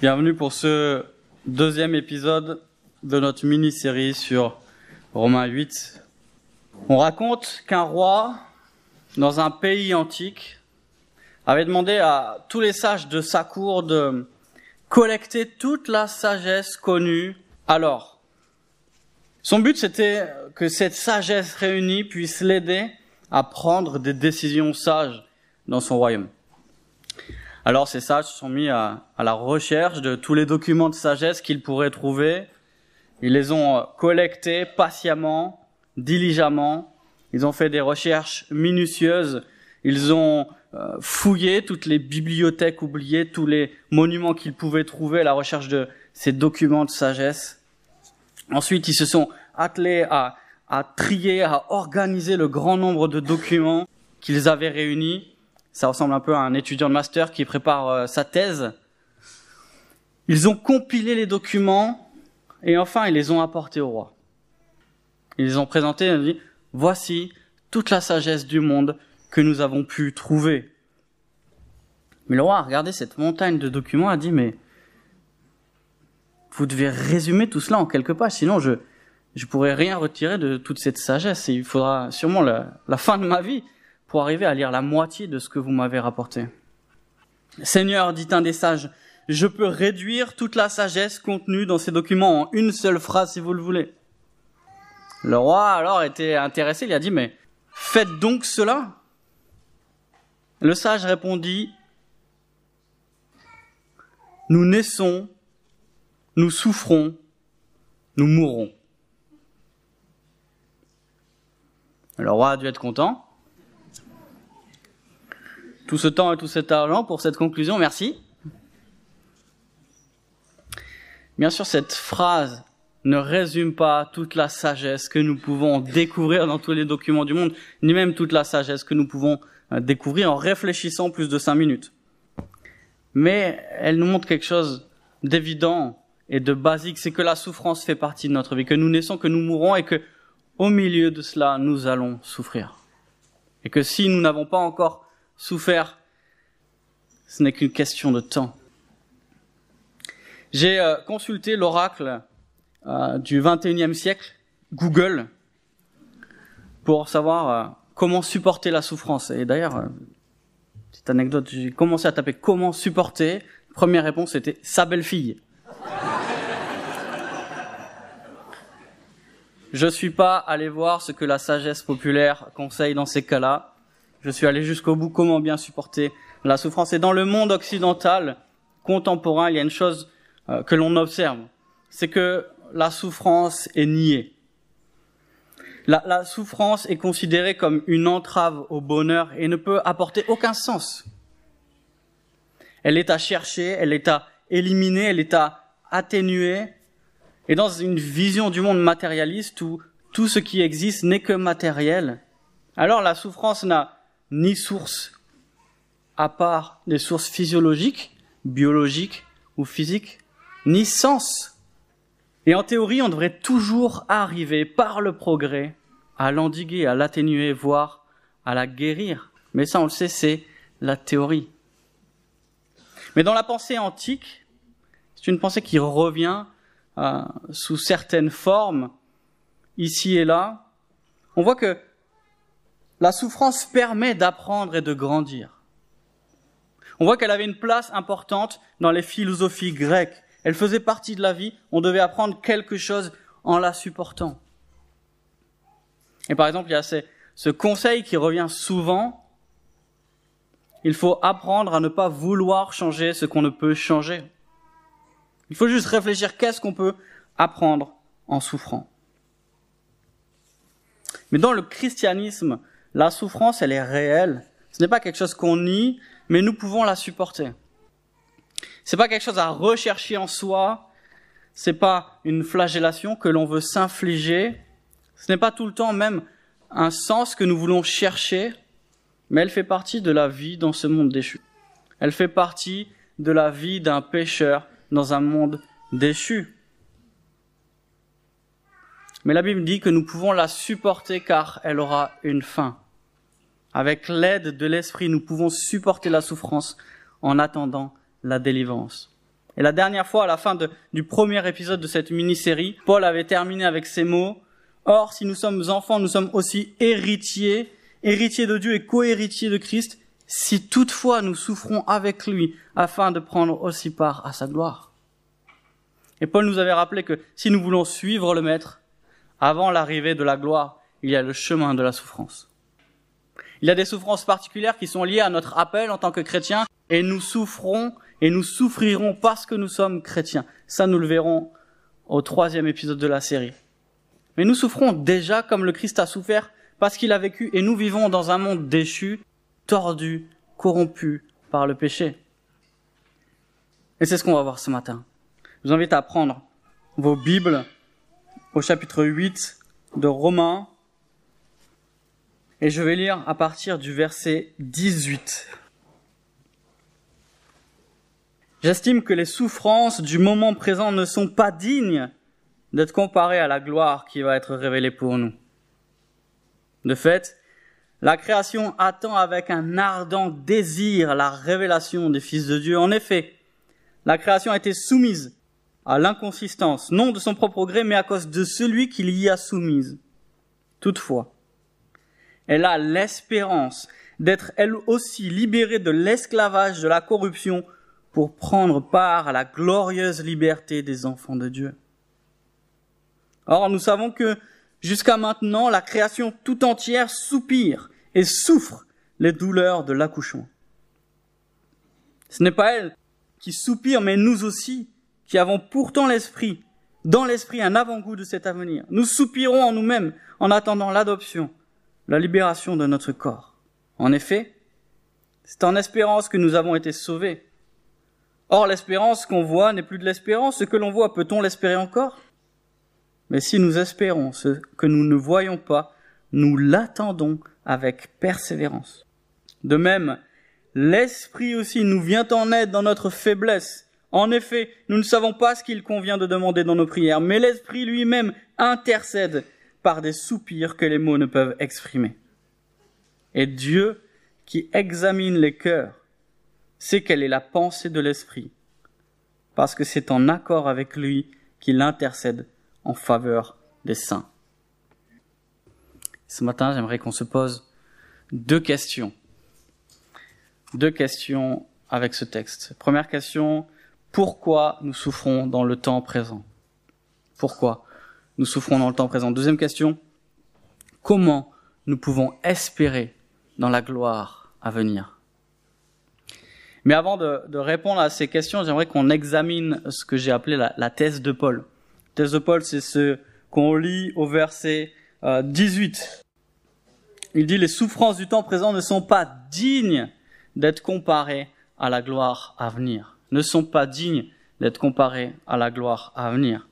Bienvenue pour ce deuxième épisode de notre mini-série sur Romains 8. On raconte qu'un roi, dans un pays antique, avait demandé à tous les sages de sa cour de collecter toute la sagesse connue alors. Son but, c'était que cette sagesse réunie puisse l'aider à prendre des décisions sages dans son royaume. Alors ces sages se sont mis à, la recherche de tous les documents de sagesse qu'ils pourraient trouver. Ils les ont euh, collectés patiemment, diligemment. Ils ont fait des recherches minutieuses. Ils ont euh, fouillé toutes les bibliothèques oubliées, tous les monuments qu'ils pouvaient trouver à la recherche de ces documents de sagesse. Ensuite, ils se sont attelés à, à trier, à organiser le grand nombre de documents qu'ils avaient réunis ça ressemble un peu à un étudiant de master qui prépare euh, sa thèse. Ils ont compilé les documents et enfin ils les ont apportés au roi. Ils les ont présentés et ont dit, voici toute la sagesse du monde que nous avons pu trouver. Mais le roi a regardé cette montagne de documents et a dit, mais vous devez résumer tout cela en quelques pages, sinon je je pourrais rien retirer de toute cette sagesse. Et il faudra sûrement la fin de ma vie pour arriver à lire la moitié de ce que vous m'avez rapporté. Seigneur, dit un des sages, je peux réduire toute la sagesse contenue dans ces documents en une seule phrase si vous le voulez. Le roi alors était intéressé, il a dit, mais faites donc cela. Le sage répondit, nous naissons, nous souffrons, nous mourrons. Le roi a dû être content tout ce temps et tout cet argent pour cette conclusion. Merci. Bien sûr, cette phrase ne résume pas toute la sagesse que nous pouvons découvrir dans tous les documents du monde, ni même toute la sagesse que nous pouvons euh, découvrir en réfléchissant plus de cinq minutes. Mais elle nous montre quelque chose d'évident et de basique, c'est que la souffrance fait partie de notre vie, que nous naissons, que nous mourons et que au milieu de cela, nous allons souffrir. Et que si nous n'avons pas encore souffert. Ce n'est qu'une question de temps. J'ai euh, consulté l'oracle euh, du 21e siècle, Google, pour savoir euh, comment supporter la souffrance. Et d'ailleurs, petite anecdote, j'ai commencé à taper comment supporter. Première réponse était sa belle-fille. Je suis pas allé voir ce que la sagesse populaire conseille dans ces cas-là. Je suis allé jusqu'au bout comment bien supporter la souffrance. Et dans le monde occidental contemporain, il y a une chose euh, que l'on observe, c'est que la souffrance est niée. La, la, souffrance est considérée comme une entrave au bonheur et ne peut apporter aucun sens. Elle est à chercher, elle est à éliminer, elle est à atténuer. Et dans une vision du monde matérialiste où tout ce qui existe n'est que matériel, alors la souffrance n'a ni source à part des sources physiologiques, biologiques ou physiques, ni sens. Et en théorie, on devrait toujours arriver par le progrès à l'endiguer, à l'atténuer, voire à la guérir. Mais ça, on le sait, c'est la théorie. Mais dans la pensée antique, c'est une pensée qui revient euh, sous certaines formes, ici et là. On voit que la souffrance permet d'apprendre et de grandir. On voit qu'elle avait une place importante dans les philosophies grecques. Elle faisait partie de la vie. On devait apprendre quelque chose en la supportant. Et par exemple, il y a ce conseil qui revient souvent. Il faut apprendre à ne pas vouloir changer ce qu'on ne peut changer. Il faut juste réfléchir qu'est-ce qu'on peut apprendre en souffrant. Mais dans le christianisme, la souffrance, elle est réelle. Ce n'est pas quelque chose qu'on nie, mais nous pouvons la supporter. C'est pas quelque chose à rechercher en soi. C'est pas une flagellation que l'on veut s'infliger. Ce n'est pas tout le temps même un sens que nous voulons chercher, mais elle fait partie de la vie dans ce monde déchu. Elle fait partie de la vie d'un pécheur dans un monde déchu. Mais la Bible dit que nous pouvons la supporter car elle aura une fin. Avec l'aide de l'Esprit, nous pouvons supporter la souffrance en attendant la délivrance. Et la dernière fois, à la fin du premier épisode de cette mini-série, Paul avait terminé avec ces mots. Or, si nous sommes enfants, nous sommes aussi héritiers, héritiers de Dieu et co-héritiers de Christ, si toutefois nous souffrons avec lui afin de prendre aussi part à sa gloire. Et Paul nous avait rappelé que si nous voulons suivre le Maître, avant l'arrivée de la gloire, il y a le chemin de la souffrance. Il y a des souffrances particulières qui sont liées à notre appel en tant que chrétiens, et nous souffrons et nous souffrirons parce que nous sommes chrétiens. Ça, nous le verrons au troisième épisode de la série. Mais nous souffrons déjà comme le Christ a souffert parce qu'il a vécu et nous vivons dans un monde déchu, tordu, corrompu par le péché. Et c'est ce qu'on va voir ce matin. Je vous invite à prendre vos Bibles au chapitre 8 de Romains et je vais lire à partir du verset 18. J'estime que les souffrances du moment présent ne sont pas dignes d'être comparées à la gloire qui va être révélée pour nous. De fait, la création attend avec un ardent désir la révélation des fils de Dieu. En effet, la création a été soumise à l'inconsistance, non de son propre gré, mais à cause de celui qui l'y a soumise. Toutefois, elle a l'espérance d'être elle aussi libérée de l'esclavage de la corruption pour prendre part à la glorieuse liberté des enfants de Dieu. Or, nous savons que jusqu'à maintenant, la création tout entière soupire et souffre les douleurs de l'accouchement. Ce n'est pas elle qui soupire, mais nous aussi, qui avons pourtant l'esprit, dans l'esprit un avant-goût de cet avenir. Nous soupirons en nous-mêmes en attendant l'adoption, la libération de notre corps. En effet, c'est en espérance que nous avons été sauvés. Or, l'espérance qu'on voit n'est plus de l'espérance. Ce que l'on voit, peut-on l'espérer encore? Mais si nous espérons ce que nous ne voyons pas, nous l'attendons avec persévérance. De même, l'Esprit aussi nous vient en aide dans notre faiblesse. En effet, nous ne savons pas ce qu'il convient de demander dans nos prières, mais l'Esprit lui-même intercède par des soupirs que les mots ne peuvent exprimer. Et Dieu, qui examine les cœurs, c'est quelle est la pensée de l'Esprit, parce que c'est en accord avec lui qu'il intercède en faveur des saints. Ce matin, j'aimerais qu'on se pose deux questions. Deux questions avec ce texte. Première question, pourquoi nous souffrons dans le temps présent? Pourquoi nous souffrons dans le temps présent? Deuxième question, comment nous pouvons espérer dans la gloire à venir? Mais avant de, répondre à ces questions, j'aimerais qu'on examine ce que j'ai appelé la, la, thèse de Paul. La thèse de Paul, c'est ce qu'on lit au verset euh, 18. Il dit, les souffrances du temps présent ne sont pas dignes d'être comparées à la gloire à venir. Ne sont pas dignes d'être comparées à la gloire à venir.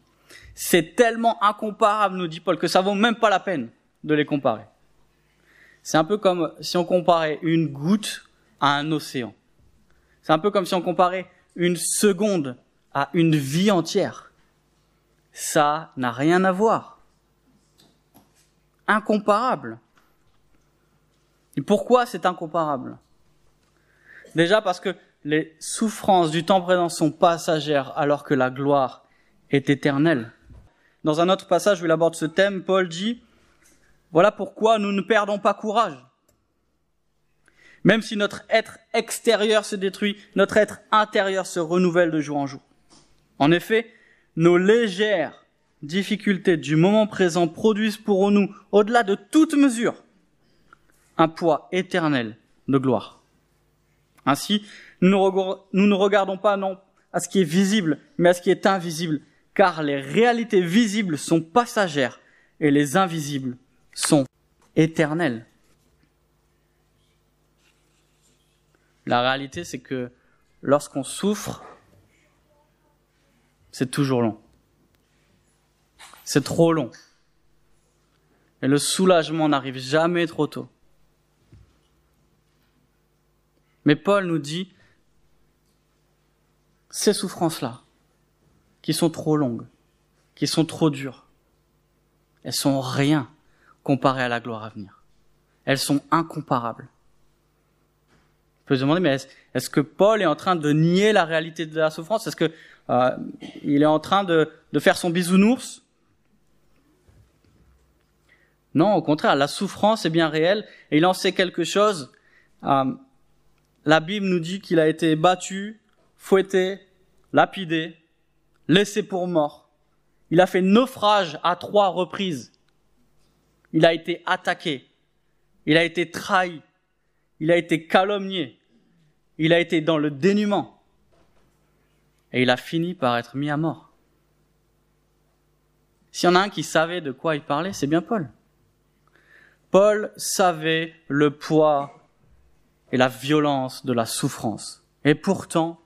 C'est tellement incomparable, nous dit Paul, que ça vaut même pas la peine de les comparer. C'est un peu comme si on comparait une goutte à un océan. C'est un peu comme si on comparait une seconde à une vie entière. Ça n'a rien à voir. Incomparable. Et pourquoi c'est incomparable? Déjà parce que les souffrances du temps présent sont passagères alors que la gloire est éternelle. Dans un autre passage où il aborde ce thème, Paul dit, voilà pourquoi nous ne perdons pas courage. Même si notre être extérieur se détruit, notre être intérieur se renouvelle de jour en jour. En effet, nos légères difficultés du moment présent produisent pour nous, au-delà de toute mesure, un poids éternel de gloire. Ainsi, nous ne regardons pas non à ce qui est visible, mais à ce qui est invisible, car les réalités visibles sont passagères et les invisibles sont éternelles. La réalité, c'est que lorsqu'on souffre, c'est toujours long. C'est trop long. Et le soulagement n'arrive jamais trop tôt. Mais Paul nous dit, ces souffrances-là, qui sont trop longues, qui sont trop dures, elles sont rien comparées à la gloire à venir. Elles sont incomparables. peut se demander, mais est-ce, que Paul est en train de nier la réalité de la souffrance? Est-ce que euh, il est en train de, de faire son bisounours? Non, au contraire, la souffrance est bien réelle et il en sait quelque chose. Euh, la Bible nous dit qu'il a été battu, fouetté, lapidé, laissé pour mort. Il a fait naufrage à trois reprises. Il a été attaqué. Il a été trahi. Il a été calomnié. Il a été dans le dénuement. Et il a fini par être mis à mort. S'il y en a un qui savait de quoi il parlait, c'est bien Paul. Paul savait le poids et la violence de la souffrance. Et pourtant,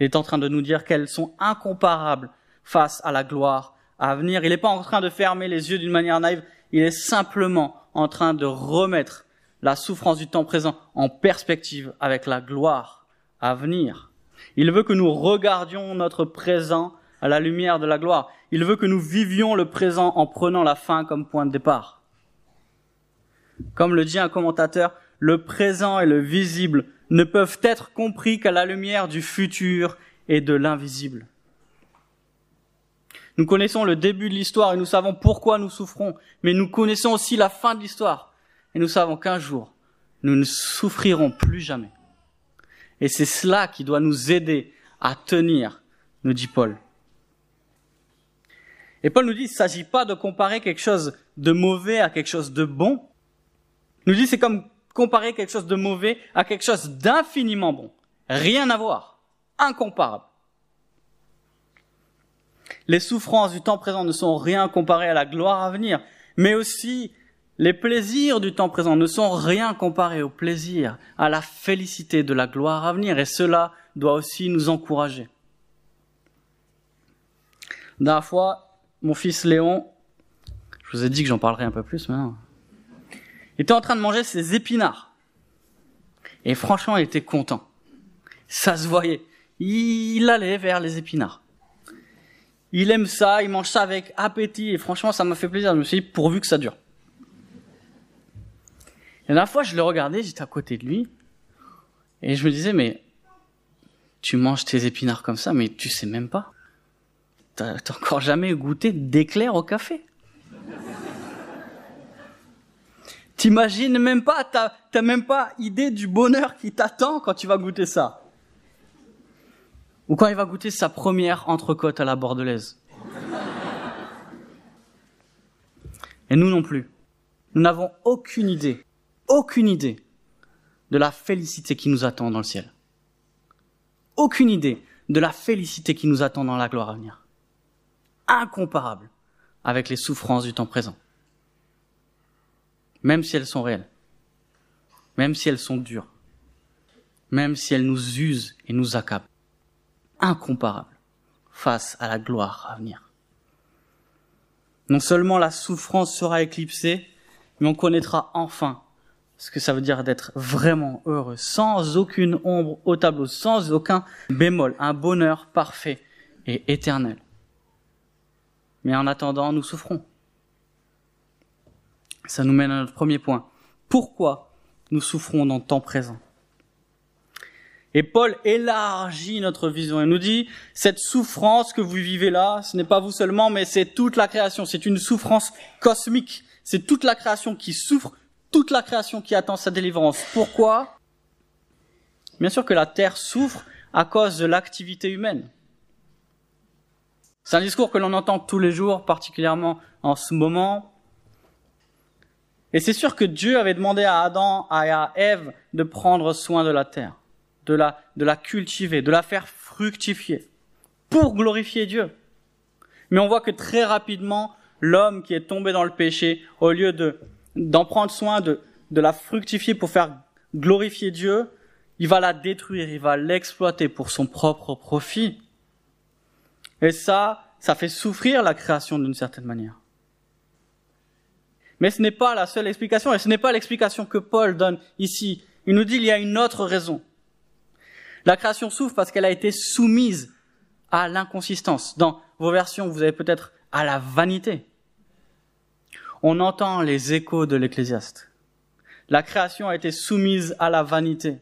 il est en train de nous dire qu'elles sont incomparables face à la gloire à venir. Il n'est pas en train de fermer les yeux d'une manière naïve, il est simplement en train de remettre la souffrance du temps présent en perspective avec la gloire à venir. Il veut que nous regardions notre présent à la lumière de la gloire. Il veut que nous vivions le présent en prenant la fin comme point de départ. Comme le dit un commentateur, le présent et le visible ne peuvent être compris qu'à la lumière du futur et de l'invisible. Nous connaissons le début de l'histoire et nous savons pourquoi nous souffrons, mais nous connaissons aussi la fin de l'histoire et nous savons qu'un jour, nous ne souffrirons plus jamais. Et c'est cela qui doit nous aider à tenir, nous dit Paul. Et Paul nous dit, il ne s'agit pas de comparer quelque chose de mauvais à quelque chose de bon. Il nous dit, c'est comme comparer quelque chose de mauvais à quelque chose d'infiniment bon. Rien à voir. Incomparable. Les souffrances du temps présent ne sont rien comparées à la gloire à venir, mais aussi les plaisirs du temps présent ne sont rien comparés aux plaisirs, à la félicité de la gloire à venir, et cela doit aussi nous encourager. Dernière fois, mon fils Léon, je vous ai dit que j'en parlerai un peu plus maintenant, était en train de manger ses épinards. Et franchement, il était content. Ça se voyait. Il allait vers les épinards. Il aime ça, il mange ça avec appétit, et franchement, ça m'a fait plaisir. Je me suis dit, pourvu que ça dure. La fois, je le regardais, j'étais à côté de lui, et je me disais, mais tu manges tes épinards comme ça, mais tu sais même pas. T'as encore jamais goûté d'éclair au café. T'imagines même pas, t'as même pas idée du bonheur qui t'attend quand tu vas goûter ça. Ou quand il va goûter sa première entrecôte à la bordelaise. Et nous non plus. Nous n'avons aucune idée, aucune idée de la félicité qui nous attend dans le ciel. Aucune idée de la félicité qui nous attend dans la gloire à venir. Incomparable avec les souffrances du temps présent même si elles sont réelles, même si elles sont dures, même si elles nous usent et nous accablent, incomparables face à la gloire à venir. Non seulement la souffrance sera éclipsée, mais on connaîtra enfin ce que ça veut dire d'être vraiment heureux, sans aucune ombre au tableau, sans aucun bémol, un bonheur parfait et éternel. Mais en attendant, nous souffrons. Ça nous mène à notre premier point. Pourquoi nous souffrons dans le temps présent? Et Paul élargit notre vision et nous dit, cette souffrance que vous vivez là, ce n'est pas vous seulement, mais c'est toute la création. C'est une souffrance cosmique. C'est toute la création qui souffre, toute la création qui attend sa délivrance. Pourquoi? Bien sûr que la terre souffre à cause de l'activité humaine. C'est un discours que l'on entend tous les jours, particulièrement en ce moment, et c'est sûr que Dieu avait demandé à Adam et à Ève de prendre soin de la terre, de la, de la cultiver, de la faire fructifier, pour glorifier Dieu. Mais on voit que très rapidement, l'homme qui est tombé dans le péché, au lieu de, d'en prendre soin, de, de la fructifier pour faire glorifier Dieu, il va la détruire, il va l'exploiter pour son propre profit. Et ça, ça fait souffrir la création d'une certaine manière. Mais ce n'est pas la seule explication, et ce n'est pas l'explication que Paul donne ici. Il nous dit qu'il y a une autre raison. La création souffre parce qu'elle a été soumise à l'inconsistance. Dans vos versions, vous avez peut-être à la vanité. On entend les échos de l'Ecclésiaste. La création a été soumise à la vanité.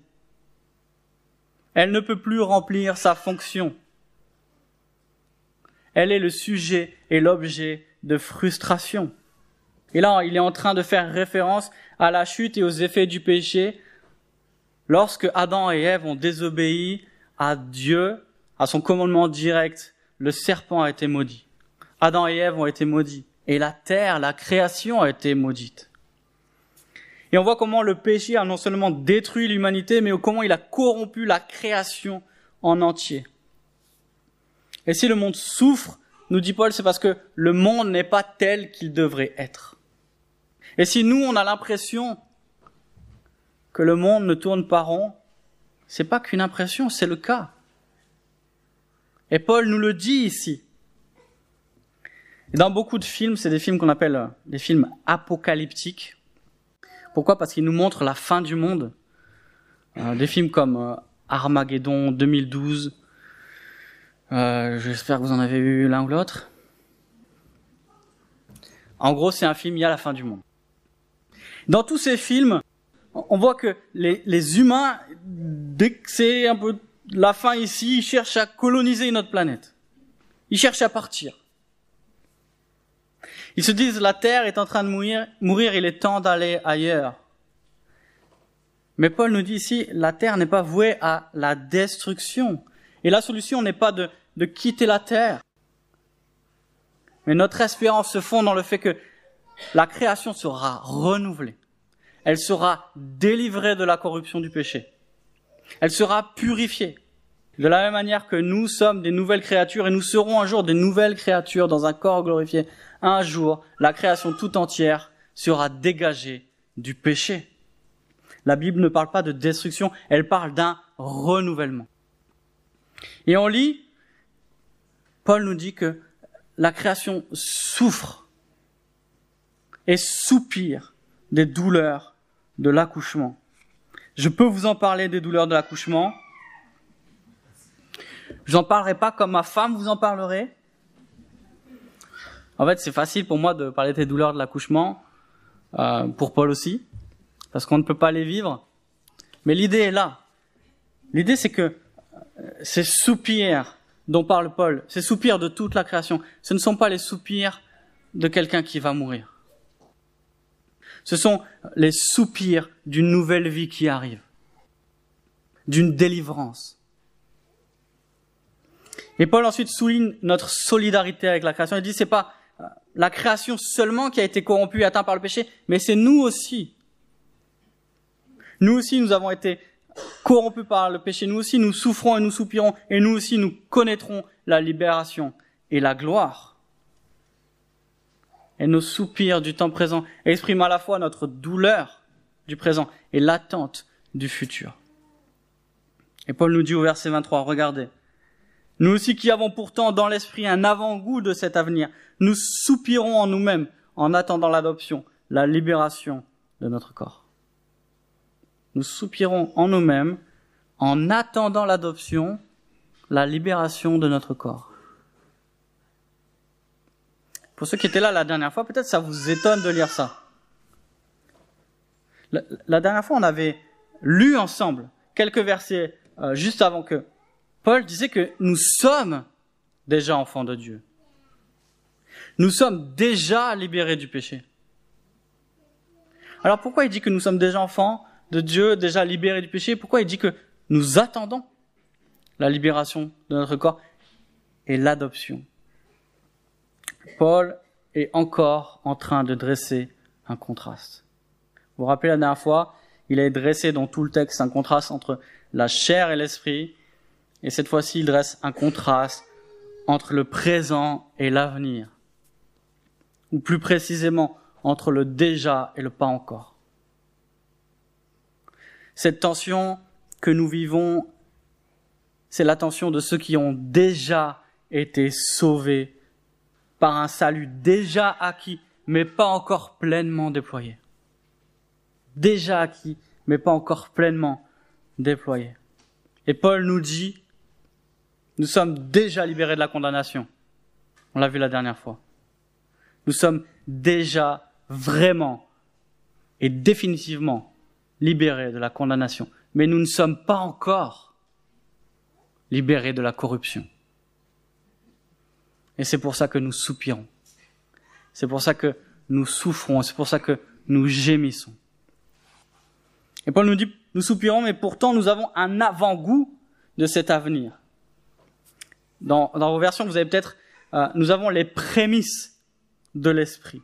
Elle ne peut plus remplir sa fonction. Elle est le sujet et l'objet de frustration. Et là, il est en train de faire référence à la chute et aux effets du péché lorsque Adam et Ève ont désobéi à Dieu, à son commandement direct, le serpent a été maudit. Adam et Ève ont été maudits. Et la terre, la création a été maudite. Et on voit comment le péché a non seulement détruit l'humanité, mais comment il a corrompu la création en entier. Et si le monde souffre, nous dit Paul, c'est parce que le monde n'est pas tel qu'il devrait être. Et si nous, on a l'impression que le monde ne tourne pas rond, c'est pas qu'une impression, c'est le cas. Et Paul nous le dit ici. Dans beaucoup de films, c'est des films qu'on appelle euh, des films apocalyptiques. Pourquoi? Parce qu'ils nous montrent la fin du monde. Euh, des films comme euh, Armageddon 2012. Euh, J'espère que vous en avez vu l'un ou l'autre. En gros, c'est un film, il y a la fin du monde. Dans tous ces films, on voit que les, humains, dès que c'est un peu la fin ici, ils cherchent à coloniser notre planète. Ils cherchent à partir. Ils se disent la terre est en train de mourir, il est temps d'aller ailleurs. Mais Paul nous dit ici, la terre n'est pas vouée à la destruction. Et la solution n'est pas de, de quitter la terre. Mais notre espérance se fonde dans le fait que la création sera renouvelée. Elle sera délivrée de la corruption du péché. Elle sera purifiée. De la même manière que nous sommes des nouvelles créatures et nous serons un jour des nouvelles créatures dans un corps glorifié, un jour, la création tout entière sera dégagée du péché. La Bible ne parle pas de destruction, elle parle d'un renouvellement. Et on lit, Paul nous dit que la création souffre et soupire des douleurs de l'accouchement. Je peux vous en parler des douleurs de l'accouchement? Je n'en parlerai pas comme ma femme vous en parlerait. En fait, c'est facile pour moi de parler des douleurs de l'accouchement, euh, pour Paul aussi, parce qu'on ne peut pas les vivre. Mais l'idée est là. L'idée, c'est que euh, ces soupirs dont parle Paul, ces soupirs de toute la création, ce ne sont pas les soupirs de quelqu'un qui va mourir. Ce sont les soupirs d'une nouvelle vie qui arrive, d'une délivrance. Et Paul ensuite souligne notre solidarité avec la création. Il dit c'est pas la création seulement qui a été corrompue et atteinte par le péché, mais c'est nous aussi. Nous aussi, nous avons été corrompus par le péché. Nous aussi, nous souffrons et nous soupirons. Et nous aussi, nous connaîtrons la libération et la gloire. Et nos soupirs du temps présent expriment à la fois notre douleur du présent et l'attente du futur. Et Paul nous dit au verset 23, regardez, nous aussi qui avons pourtant dans l'esprit un avant-goût de cet avenir, nous soupirons en nous-mêmes en attendant l'adoption, la libération de notre corps. Nous soupirons en nous-mêmes en attendant l'adoption, la libération de notre corps. Pour ceux qui étaient là la dernière fois, peut-être ça vous étonne de lire ça. La, dernière fois, on avait lu ensemble quelques versets euh, juste avant que Paul disait que nous sommes déjà enfants de Dieu. Nous sommes déjà libérés du péché. Alors pourquoi il dit que nous sommes déjà enfants de Dieu, déjà libérés du péché? Pourquoi il dit que nous attendons la libération de notre corps et l'adoption? Paul est encore en train de dresser un contraste. Vous vous rappelez la dernière fois, il a dressé dans tout le texte un contraste entre la chair et l'esprit, et cette fois-ci il dresse un contraste entre le présent et l'avenir ou plus précisément entre le déjà et le pas encore. Cette tension que nous vivons, c'est la tension de ceux qui ont déjà été sauvés par un salut déjà acquis, mais pas encore pleinement déployé. Déjà acquis, mais pas encore pleinement déployé. Et Paul nous dit, nous sommes déjà libérés de la condamnation. On l'a vu la dernière fois. Nous sommes déjà vraiment et définitivement libérés de la condamnation. Mais nous ne sommes pas encore libérés de la corruption. Et c'est pour ça que nous soupirons. C'est pour ça que nous souffrons. C'est pour ça que nous gémissons. Et Paul nous dit, nous soupirons, mais pourtant nous avons un avant-goût de cet avenir. Dans, vos versions, vous avez peut-être, euh, nous avons les prémices de l'esprit.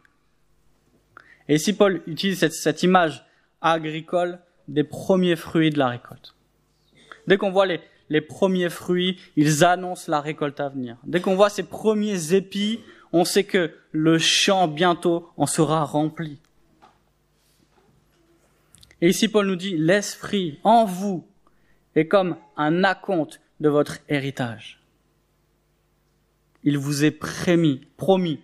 Et ici, Paul utilise cette image agricole des premiers fruits de la récolte. Dès qu'on voit les, les premiers fruits, ils annoncent la récolte à venir. Dès qu'on voit ces premiers épis, on sait que le champ bientôt en sera rempli. Et ici, Paul nous dit, l'esprit en vous est comme un acompte de votre héritage. Il vous est promis, promis.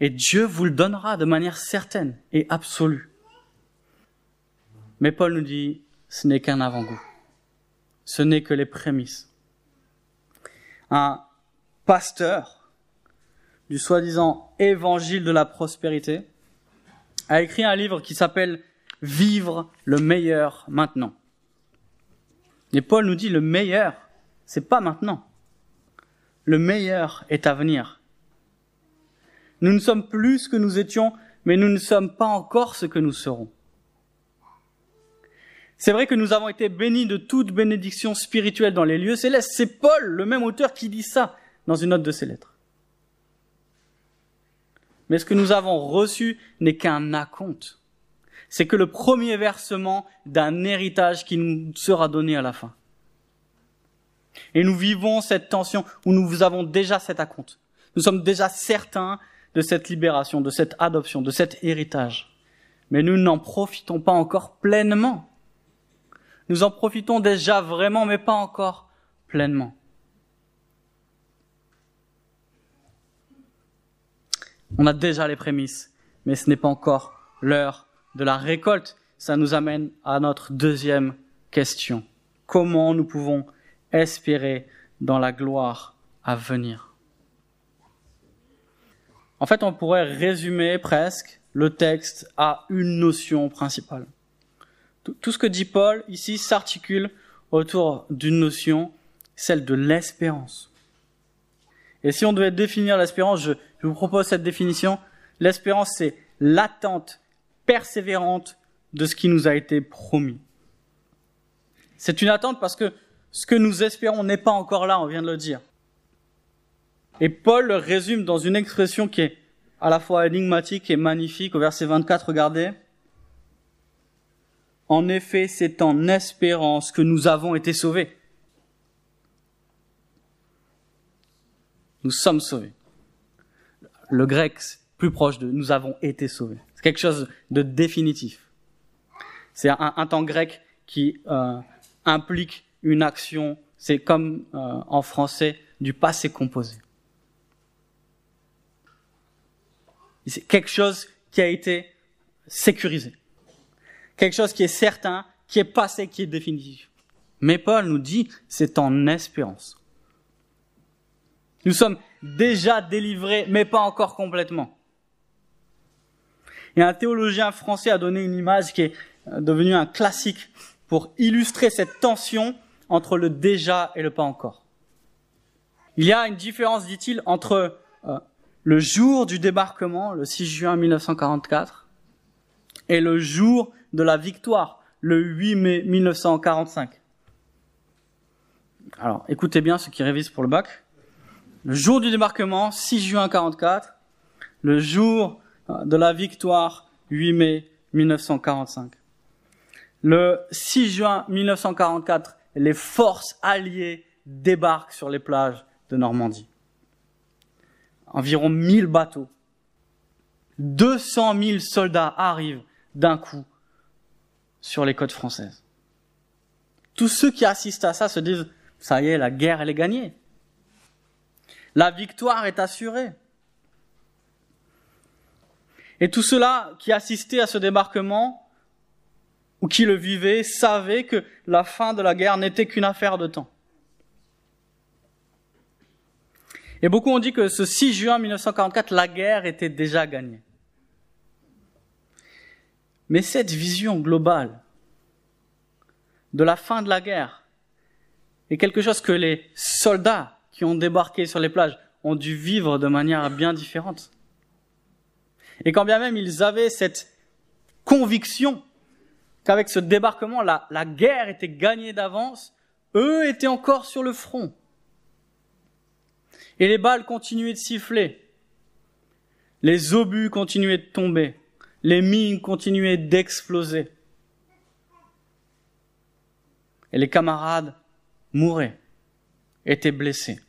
Et Dieu vous le donnera de manière certaine et absolue. Mais Paul nous dit, ce n'est qu'un avant-goût. Ce n'est que les prémices. Un pasteur du soi-disant évangile de la prospérité a écrit un livre qui s'appelle Vivre le meilleur maintenant. Et Paul nous dit le meilleur, c'est pas maintenant. Le meilleur est à venir. Nous ne sommes plus ce que nous étions, mais nous ne sommes pas encore ce que nous serons. C'est vrai que nous avons été bénis de toute bénédiction spirituelle dans les lieux célestes. C'est Paul, le même auteur, qui dit ça dans une note de ses lettres. Mais ce que nous avons reçu n'est qu'un acompte. C'est que le premier versement d'un héritage qui nous sera donné à la fin. Et nous vivons cette tension où nous avons déjà cet acompte. Nous sommes déjà certains de cette libération, de cette adoption, de cet héritage. Mais nous n'en profitons pas encore pleinement. Nous en profitons déjà vraiment, mais pas encore pleinement. On a déjà les prémices, mais ce n'est pas encore l'heure de la récolte. Ça nous amène à notre deuxième question. Comment nous pouvons espérer dans la gloire à venir? En fait, on pourrait résumer presque le texte à une notion principale. Tout ce que dit Paul ici s'articule autour d'une notion, celle de l'espérance. Et si on devait définir l'espérance, je, vous propose cette définition. L'espérance, c'est l'attente persévérante de ce qui nous a été promis. C'est une attente parce que ce que nous espérons n'est pas encore là, on vient de le dire. Et Paul le résume dans une expression qui est à la fois énigmatique et magnifique. Au verset 24, regardez. En effet, c'est en espérance que nous avons été sauvés. Nous sommes sauvés. Le grec, plus proche de nous avons été sauvés. C'est quelque chose de définitif. C'est un, temps grec qui euh, implique une action. C'est comme euh, en français du passé composé. C'est quelque chose qui a été sécurisé quelque chose qui est certain, qui est passé, qui est définitif. Mais Paul nous dit, c'est en espérance. Nous sommes déjà délivrés, mais pas encore complètement. Et un théologien français a donné une image qui est euh, devenue un classique pour illustrer cette tension entre le déjà et le pas encore. Il y a une différence, dit-il, entre euh, le jour du débarquement, le 6 juin 1944, et le jour de la victoire, le 8 mai 1945. Alors, écoutez bien ceux qui révisent pour le bac. Le jour du débarquement, 6 juin 44. Le jour euh, de la victoire, 8 mai 1945. Le 6 juin 1944, les forces alliées débarquent sur les plages de Normandie. Environ 1000 bateaux. 200 000 soldats arrivent d'un coup sur les côtes françaises. Tous ceux qui assistent à ça se disent, ça y est, la guerre, elle est gagnée. La victoire est assurée. Et tous ceux-là qui assistaient à ce débarquement, ou qui le vivaient, savaient que la fin de la guerre n'était qu'une affaire de temps. Et beaucoup ont dit que ce 6 juin 1944, la guerre était déjà gagnée. Mais cette vision globale de la fin de la guerre est quelque chose que les soldats qui ont débarqué sur les plages ont dû vivre de manière bien différente. Et quand bien même ils avaient cette conviction qu'avec ce débarquement, la, guerre était gagnée d'avance, eux étaient encore sur le front. Et les balles continuaient de siffler. Les obus continuaient de tomber. Les mines continuaient d'exploser. Et les camarades mouraient, étaient blessés.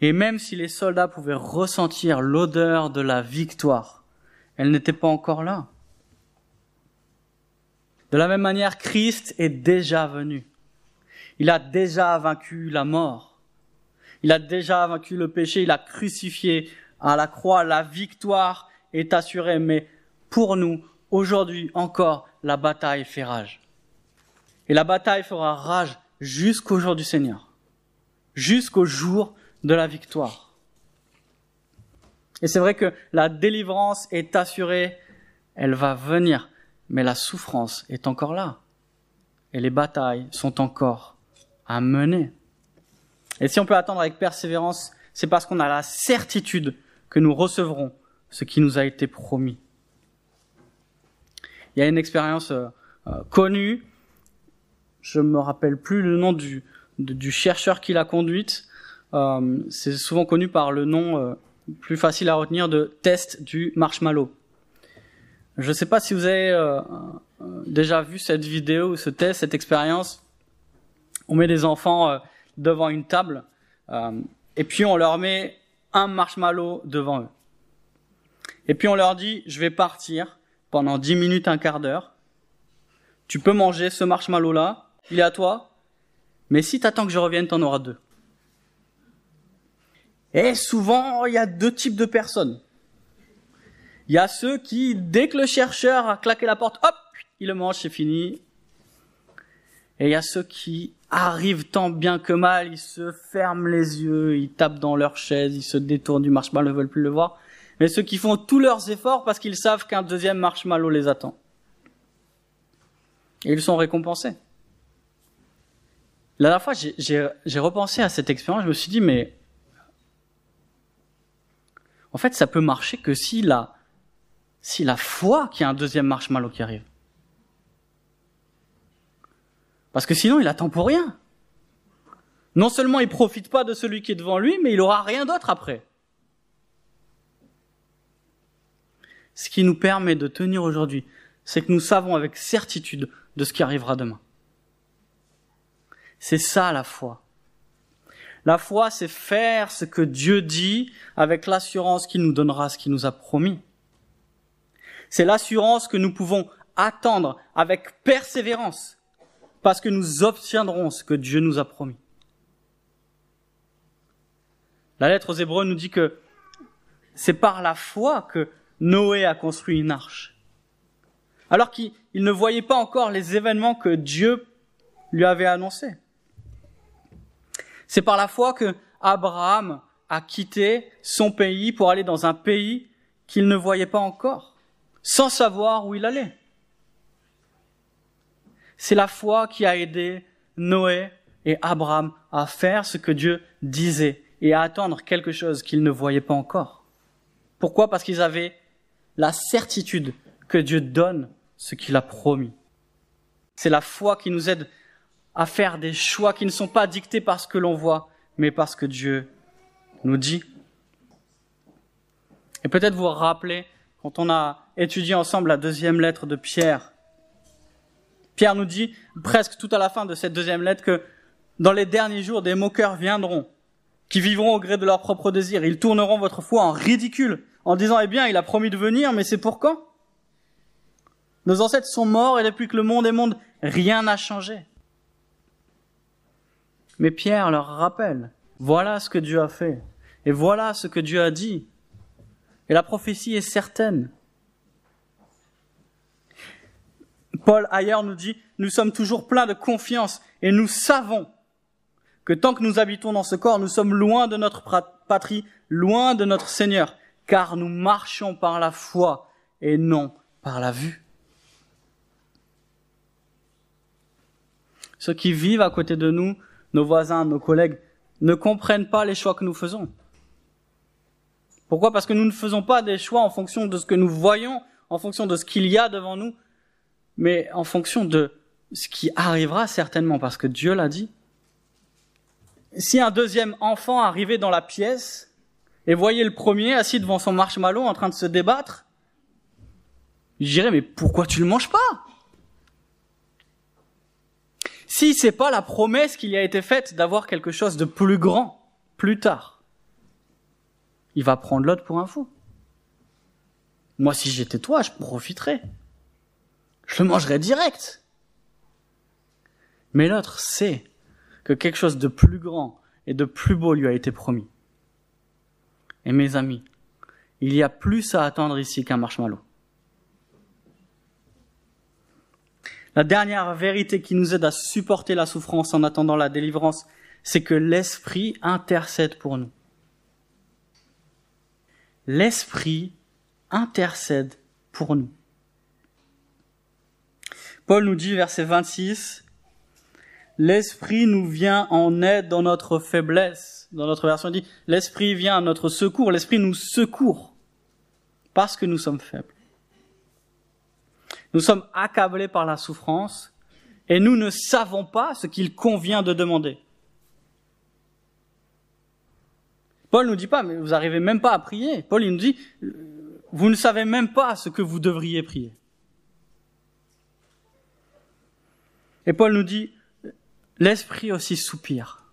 Et même si les soldats pouvaient ressentir l'odeur de la victoire, elle n'était pas encore là. De la même manière, Christ est déjà venu. Il a déjà vaincu la mort. Il a déjà vaincu le péché. Il a crucifié à la croix. La victoire est assurée. Mais pour nous, aujourd'hui encore, la bataille fait rage. Et la bataille fera rage jusqu'au jour du Seigneur. Jusqu'au jour de la victoire. Et c'est vrai que la délivrance est assurée, elle va venir, mais la souffrance est encore là. Et les batailles sont encore à mener. Et si on peut attendre avec persévérance, c'est parce qu'on a la certitude que nous recevrons ce qui nous a été promis. Il y a une expérience euh, euh, connue, je me rappelle plus le nom du, chercheur qui l'a conduite, euh, c'est souvent connu par le nom plus facile à retenir de test du marshmallow. Je ne sais pas si vous avez déjà vu cette vidéo, ce test, cette expérience. On met des enfants devant une table et puis on leur met un marshmallow devant eux. Et puis on leur dit, je vais partir pendant 10 minutes, un quart d'heure. Tu peux manger ce marshmallow-là, il est à toi. Mais si tu attends que je revienne, tu en auras deux. Et souvent, il y a deux types de personnes. Il y a ceux qui, dès que le chercheur a claqué la porte, hop, il le mange, c'est fini. Et il y a ceux qui arrivent tant bien que mal, ils se ferment les yeux, ils tapent dans leur chaise, ils se détournent du marshmallow, ne veulent plus le voir. Mais ceux qui font tous leurs efforts parce qu'ils savent qu'un deuxième marshmallow les attend. Et ils sont récompensés. La dernière fois, j'ai repensé à cette expérience, je me suis dit, mais en fait, ça peut marcher que si la, si la foi qu'il y a un deuxième marshmallow qui arrive. Parce que sinon, il attend pour rien. Non seulement il profite pas de celui qui est devant lui, mais il aura rien d'autre après. Ce qui nous permet de tenir aujourd'hui, c'est que nous savons avec certitude de ce qui arrivera demain. C'est ça la foi. La foi, c'est faire ce que Dieu dit avec l'assurance qu'il nous donnera ce qu'il nous a promis. C'est l'assurance que nous pouvons attendre avec persévérance parce que nous obtiendrons ce que Dieu nous a promis. La lettre aux Hébreux nous dit que c'est par la foi que Noé a construit une arche. Alors qu'il ne voyait pas encore les événements que Dieu lui avait annoncés. C'est par la foi que Abraham a quitté son pays pour aller dans un pays qu'il ne voyait pas encore, sans savoir où il allait. C'est la foi qui a aidé Noé et Abraham à faire ce que Dieu disait et à attendre quelque chose qu'ils ne voyaient pas encore. Pourquoi? Parce qu'ils avaient la certitude que Dieu donne ce qu'il a promis. C'est la foi qui nous aide à faire des choix qui ne sont pas dictés par ce que l'on voit, mais parce que Dieu nous dit. Et peut-être vous rappeler, quand on a étudié ensemble la deuxième lettre de Pierre, Pierre nous dit, presque tout à la fin de cette deuxième lettre, que dans les derniers jours, des moqueurs viendront, qui vivront au gré de leurs propres désirs. Ils tourneront votre foi en ridicule, en disant, eh bien, il a promis de venir, mais c'est pour quand? Nos ancêtres sont morts et depuis que le monde est monde, rien n'a changé. Mais Pierre leur rappelle, voilà ce que Dieu a fait, et voilà ce que Dieu a dit. Et la prophétie est certaine. Paul ailleurs nous dit, nous sommes toujours pleins de confiance et nous savons que tant que nous habitons dans ce corps, nous sommes loin de notre patrie, loin de notre Seigneur, car nous marchons par la foi et non par la vue. ceux qui vivent à côté de nous, nos voisins, nos collègues, ne comprennent pas les choix que nous faisons. Pourquoi? Parce que nous ne faisons pas des choix en fonction de ce que nous voyons, en fonction de ce qu'il y a devant nous, mais en fonction de ce qui arrivera certainement, parce que Dieu l'a dit. Si un deuxième enfant arrivait dans la pièce et voyait le premier assis devant son marshmallow en train de se débattre, je mais pourquoi tu le manges pas? Si c'est pas la promesse qu'il y a été faite d'avoir quelque chose de plus grand plus tard, il va prendre l'autre pour un fou. Moi, si j'étais toi, je profiterais. Je le mangerais direct. Mais l'autre sait que quelque chose de plus grand et de plus beau lui a été promis. Et mes amis, il y a plus à attendre ici qu'un marshmallow. La dernière vérité qui nous aide à supporter la souffrance en attendant la délivrance, c'est que l'Esprit intercède pour nous. L'Esprit intercède pour nous. Paul nous dit, verset 26, L'Esprit nous vient en aide dans notre faiblesse. Dans notre version, dit, l'Esprit vient à notre secours. L'Esprit nous secourt parce que nous sommes faibles. Nous sommes accablés par la souffrance et nous ne savons pas ce qu'il convient de demander. Paul nous dit pas, mais vous arrivez même pas à prier. Paul, nous dit, vous ne savez même pas ce que vous devriez prier. Et Paul nous dit, l'esprit aussi soupire.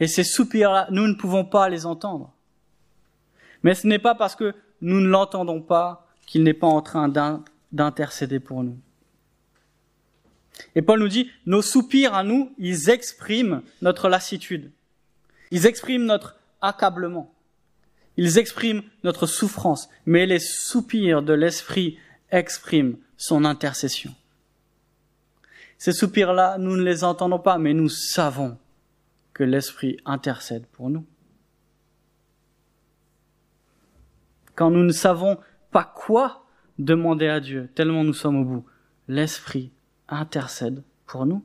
Et ces soupirs-là, nous ne pouvons pas les entendre. Mais ce n'est pas parce que nous ne l'entendons pas qu'il n'est pas en train d'intercéder pour nous. Et Paul nous dit, nos soupirs à nous, ils expriment notre lassitude. Ils expriment notre accablement. Ils expriment notre souffrance. Mais les soupirs de l'esprit expriment son intercession. Ces soupirs-là, nous ne les entendons pas, mais nous savons l'Esprit intercède pour nous. Quand nous ne savons pas quoi demander à Dieu, tellement nous sommes au bout, l'Esprit intercède pour nous.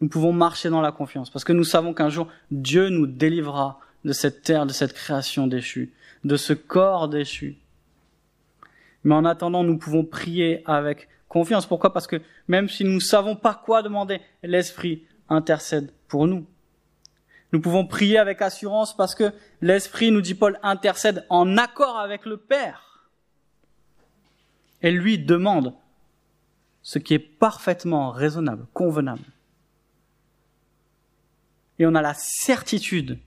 Nous pouvons marcher dans la confiance parce que nous savons qu'un jour Dieu nous délivrera de cette terre, de cette création déchue, de ce corps déchu, mais en attendant, nous pouvons prier avec Pourquoi? Parce que même si nous ne savons pas quoi demander, l'Esprit intercède pour nous. Nous pouvons prier avec assurance parce que l'Esprit, nous dit Paul, intercède en accord avec le Père. Et lui demande ce qui est parfaitement raisonnable, convenable. Et on a la certitude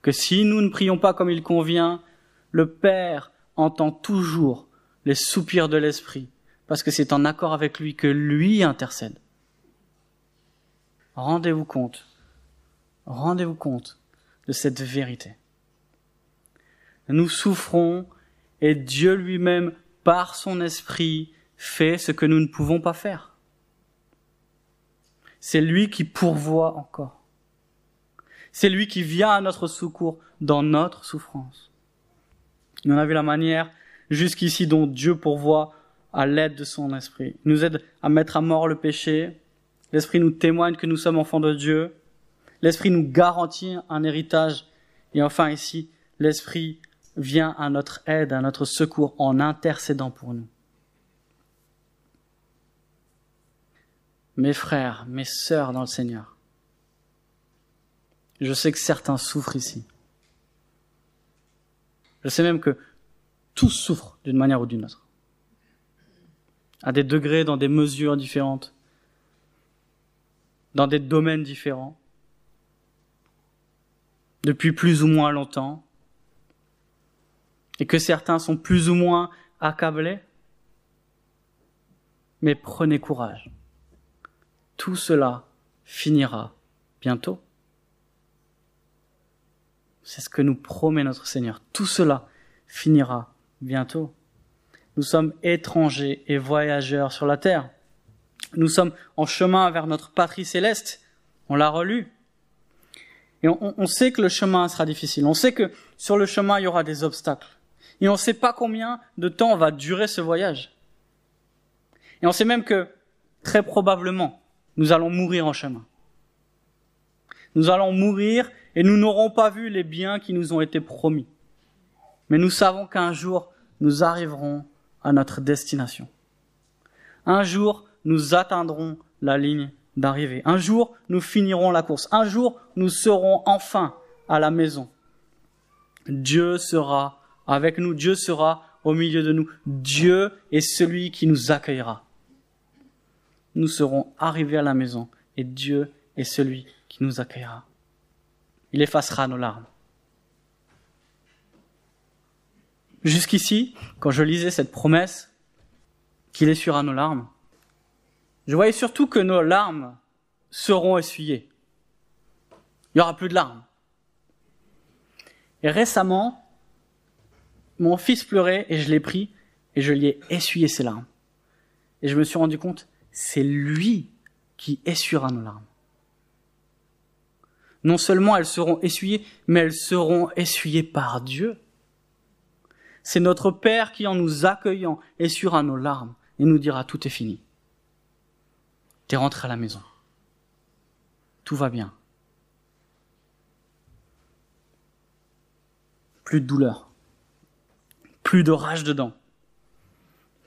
que si nous ne prions pas comme il convient, le Père entend toujours les soupirs de l'Esprit, parce que c'est en accord avec lui que lui intercède. Rendez-vous compte, rendez-vous compte de cette vérité. Nous souffrons et Dieu lui-même, par son esprit, fait ce que nous ne pouvons pas faire. C'est lui qui pourvoit encore. C'est lui qui vient à notre secours dans notre souffrance. On a vu la manière jusqu'ici dont Dieu pourvoit à l'aide de son esprit. Il nous aide à mettre à mort le péché. L'esprit nous témoigne que nous sommes enfants de Dieu. L'esprit nous garantit un héritage. Et enfin ici, l'esprit vient à notre aide, à notre secours en intercédant pour nous. Mes frères, mes sœurs dans le Seigneur, je sais que certains souffrent ici. Je sais même que tous souffrent d'une manière ou d'une autre. À des degrés, dans des mesures différentes, dans des domaines différents, depuis plus ou moins longtemps, et que certains sont plus ou moins accablés. Mais prenez courage. Tout cela finira bientôt. C'est ce que nous promet notre Seigneur. Tout cela finira bientôt. Nous sommes étrangers et voyageurs sur la terre. Nous sommes en chemin vers notre patrie céleste. On l'a relu. Et on, sait que le chemin sera difficile. On sait que sur le chemin, il y aura des obstacles. Et on ne sait pas combien de temps va durer ce voyage. Et on sait même que, très probablement, nous allons mourir en chemin. Nous allons mourir et nous n'aurons pas vu les biens qui nous ont été promis. Mais nous savons qu'un jour, nous arriverons à notre destination. Un jour, nous atteindrons la ligne d'arrivée. Un jour, nous finirons la course. Un jour, nous serons enfin à la maison. Dieu sera avec nous. Dieu sera au milieu de nous. Dieu est celui qui nous accueillera. Nous serons arrivés à la maison et Dieu est celui qui nous accueillera. Il effacera nos larmes. Jusqu'ici, quand je lisais cette promesse, qu'il essuiera nos larmes, je voyais surtout que nos larmes seront essuyées. Il n'y aura plus de larmes. Et récemment, mon fils pleurait et je l'ai pris et je lui ai essuyé ses larmes. Et je me suis rendu compte, c'est lui qui essuiera nos larmes. Non seulement elles seront essuyées, mais elles seront essuyées par Dieu. C'est notre Père qui, en nous accueillant, essuiera nos larmes et nous dira tout est fini. T'es rentré à la maison. Tout va bien. Plus de douleur. Plus de rage dedans.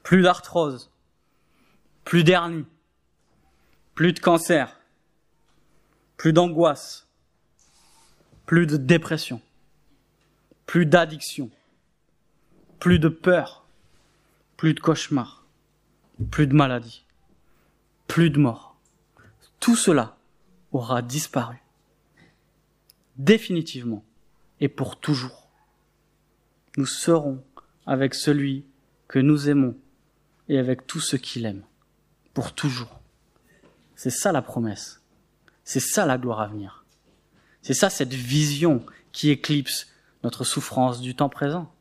Plus d'arthrose. Plus d'hernie. Plus de cancer. Plus d'angoisse. Plus de dépression. Plus d'addiction. Plus de peur. Plus de cauchemars. Plus de maladies plus de mort. Tout cela aura disparu. Définitivement et pour toujours. Nous serons avec celui que nous aimons et avec tout ce qu'il aime. Pour toujours. C'est ça la promesse. C'est ça la gloire à venir. C'est ça cette vision qui éclipse notre souffrance du temps présent.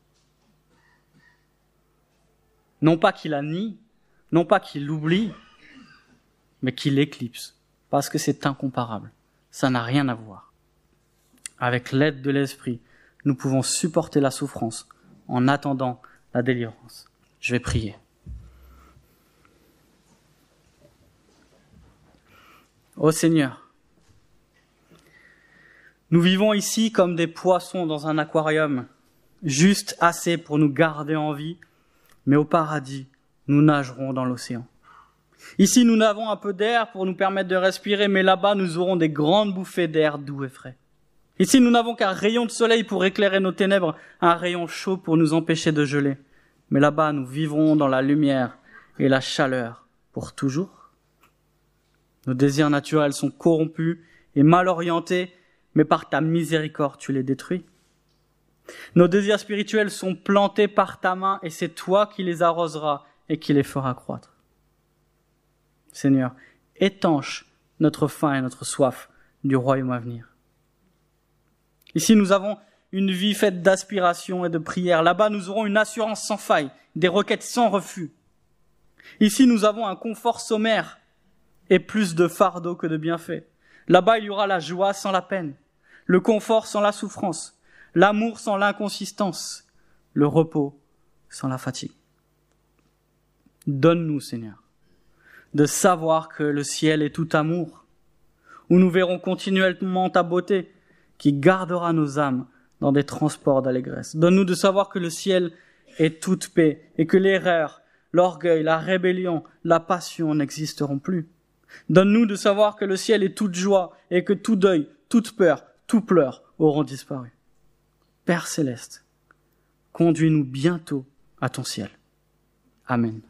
Non pas qu'il la nie, non pas qu'il l'oublie, mais qui l'éclipse, parce que c'est incomparable. Ça n'a rien à voir. Avec l'aide de l'Esprit, nous pouvons supporter la souffrance en attendant la délivrance. Je vais prier. Ô Seigneur, nous vivons ici comme des poissons dans un aquarium, juste assez pour nous garder en vie, mais au paradis, nous nagerons dans l'océan. Ici, nous n'avons un peu d'air pour nous permettre de respirer, mais là-bas, nous aurons des grandes bouffées d'air doux et frais. Ici, nous n'avons qu'un rayon de soleil pour éclairer nos ténèbres, un rayon chaud pour nous empêcher de geler. Mais là-bas, nous vivrons dans la lumière et la chaleur pour toujours. Nos désirs naturels sont corrompus et mal orientés, mais par ta miséricorde, tu les détruis. Nos désirs spirituels sont plantés par ta main et c'est toi qui les arroseras et qui les feras croître. Seigneur, étanche notre faim et notre soif du royaume à venir. Ici, nous avons une vie faite d'aspiration et de prière. Là-bas, nous aurons une assurance sans faille, des requêtes sans refus. Ici, nous avons un confort sommaire et plus de fardeau que de bienfaits. Là-bas, il y aura la joie sans la peine, le confort sans la souffrance, l'amour sans l'inconsistance, le repos sans la fatigue. Donne-nous, Seigneur, de savoir que le ciel est tout amour, où nous verrons continuellement ta beauté qui gardera nos âmes dans des transports d'allégresse. Donne-nous de savoir que le ciel est toute paix et que l'erreur, l'orgueil, la rébellion, la passion n'existeront plus. Donne-nous de savoir que le ciel est toute joie et que tout deuil, toute peur, tout pleur auront disparu. Père céleste, conduis-nous bientôt à ton ciel. Amen.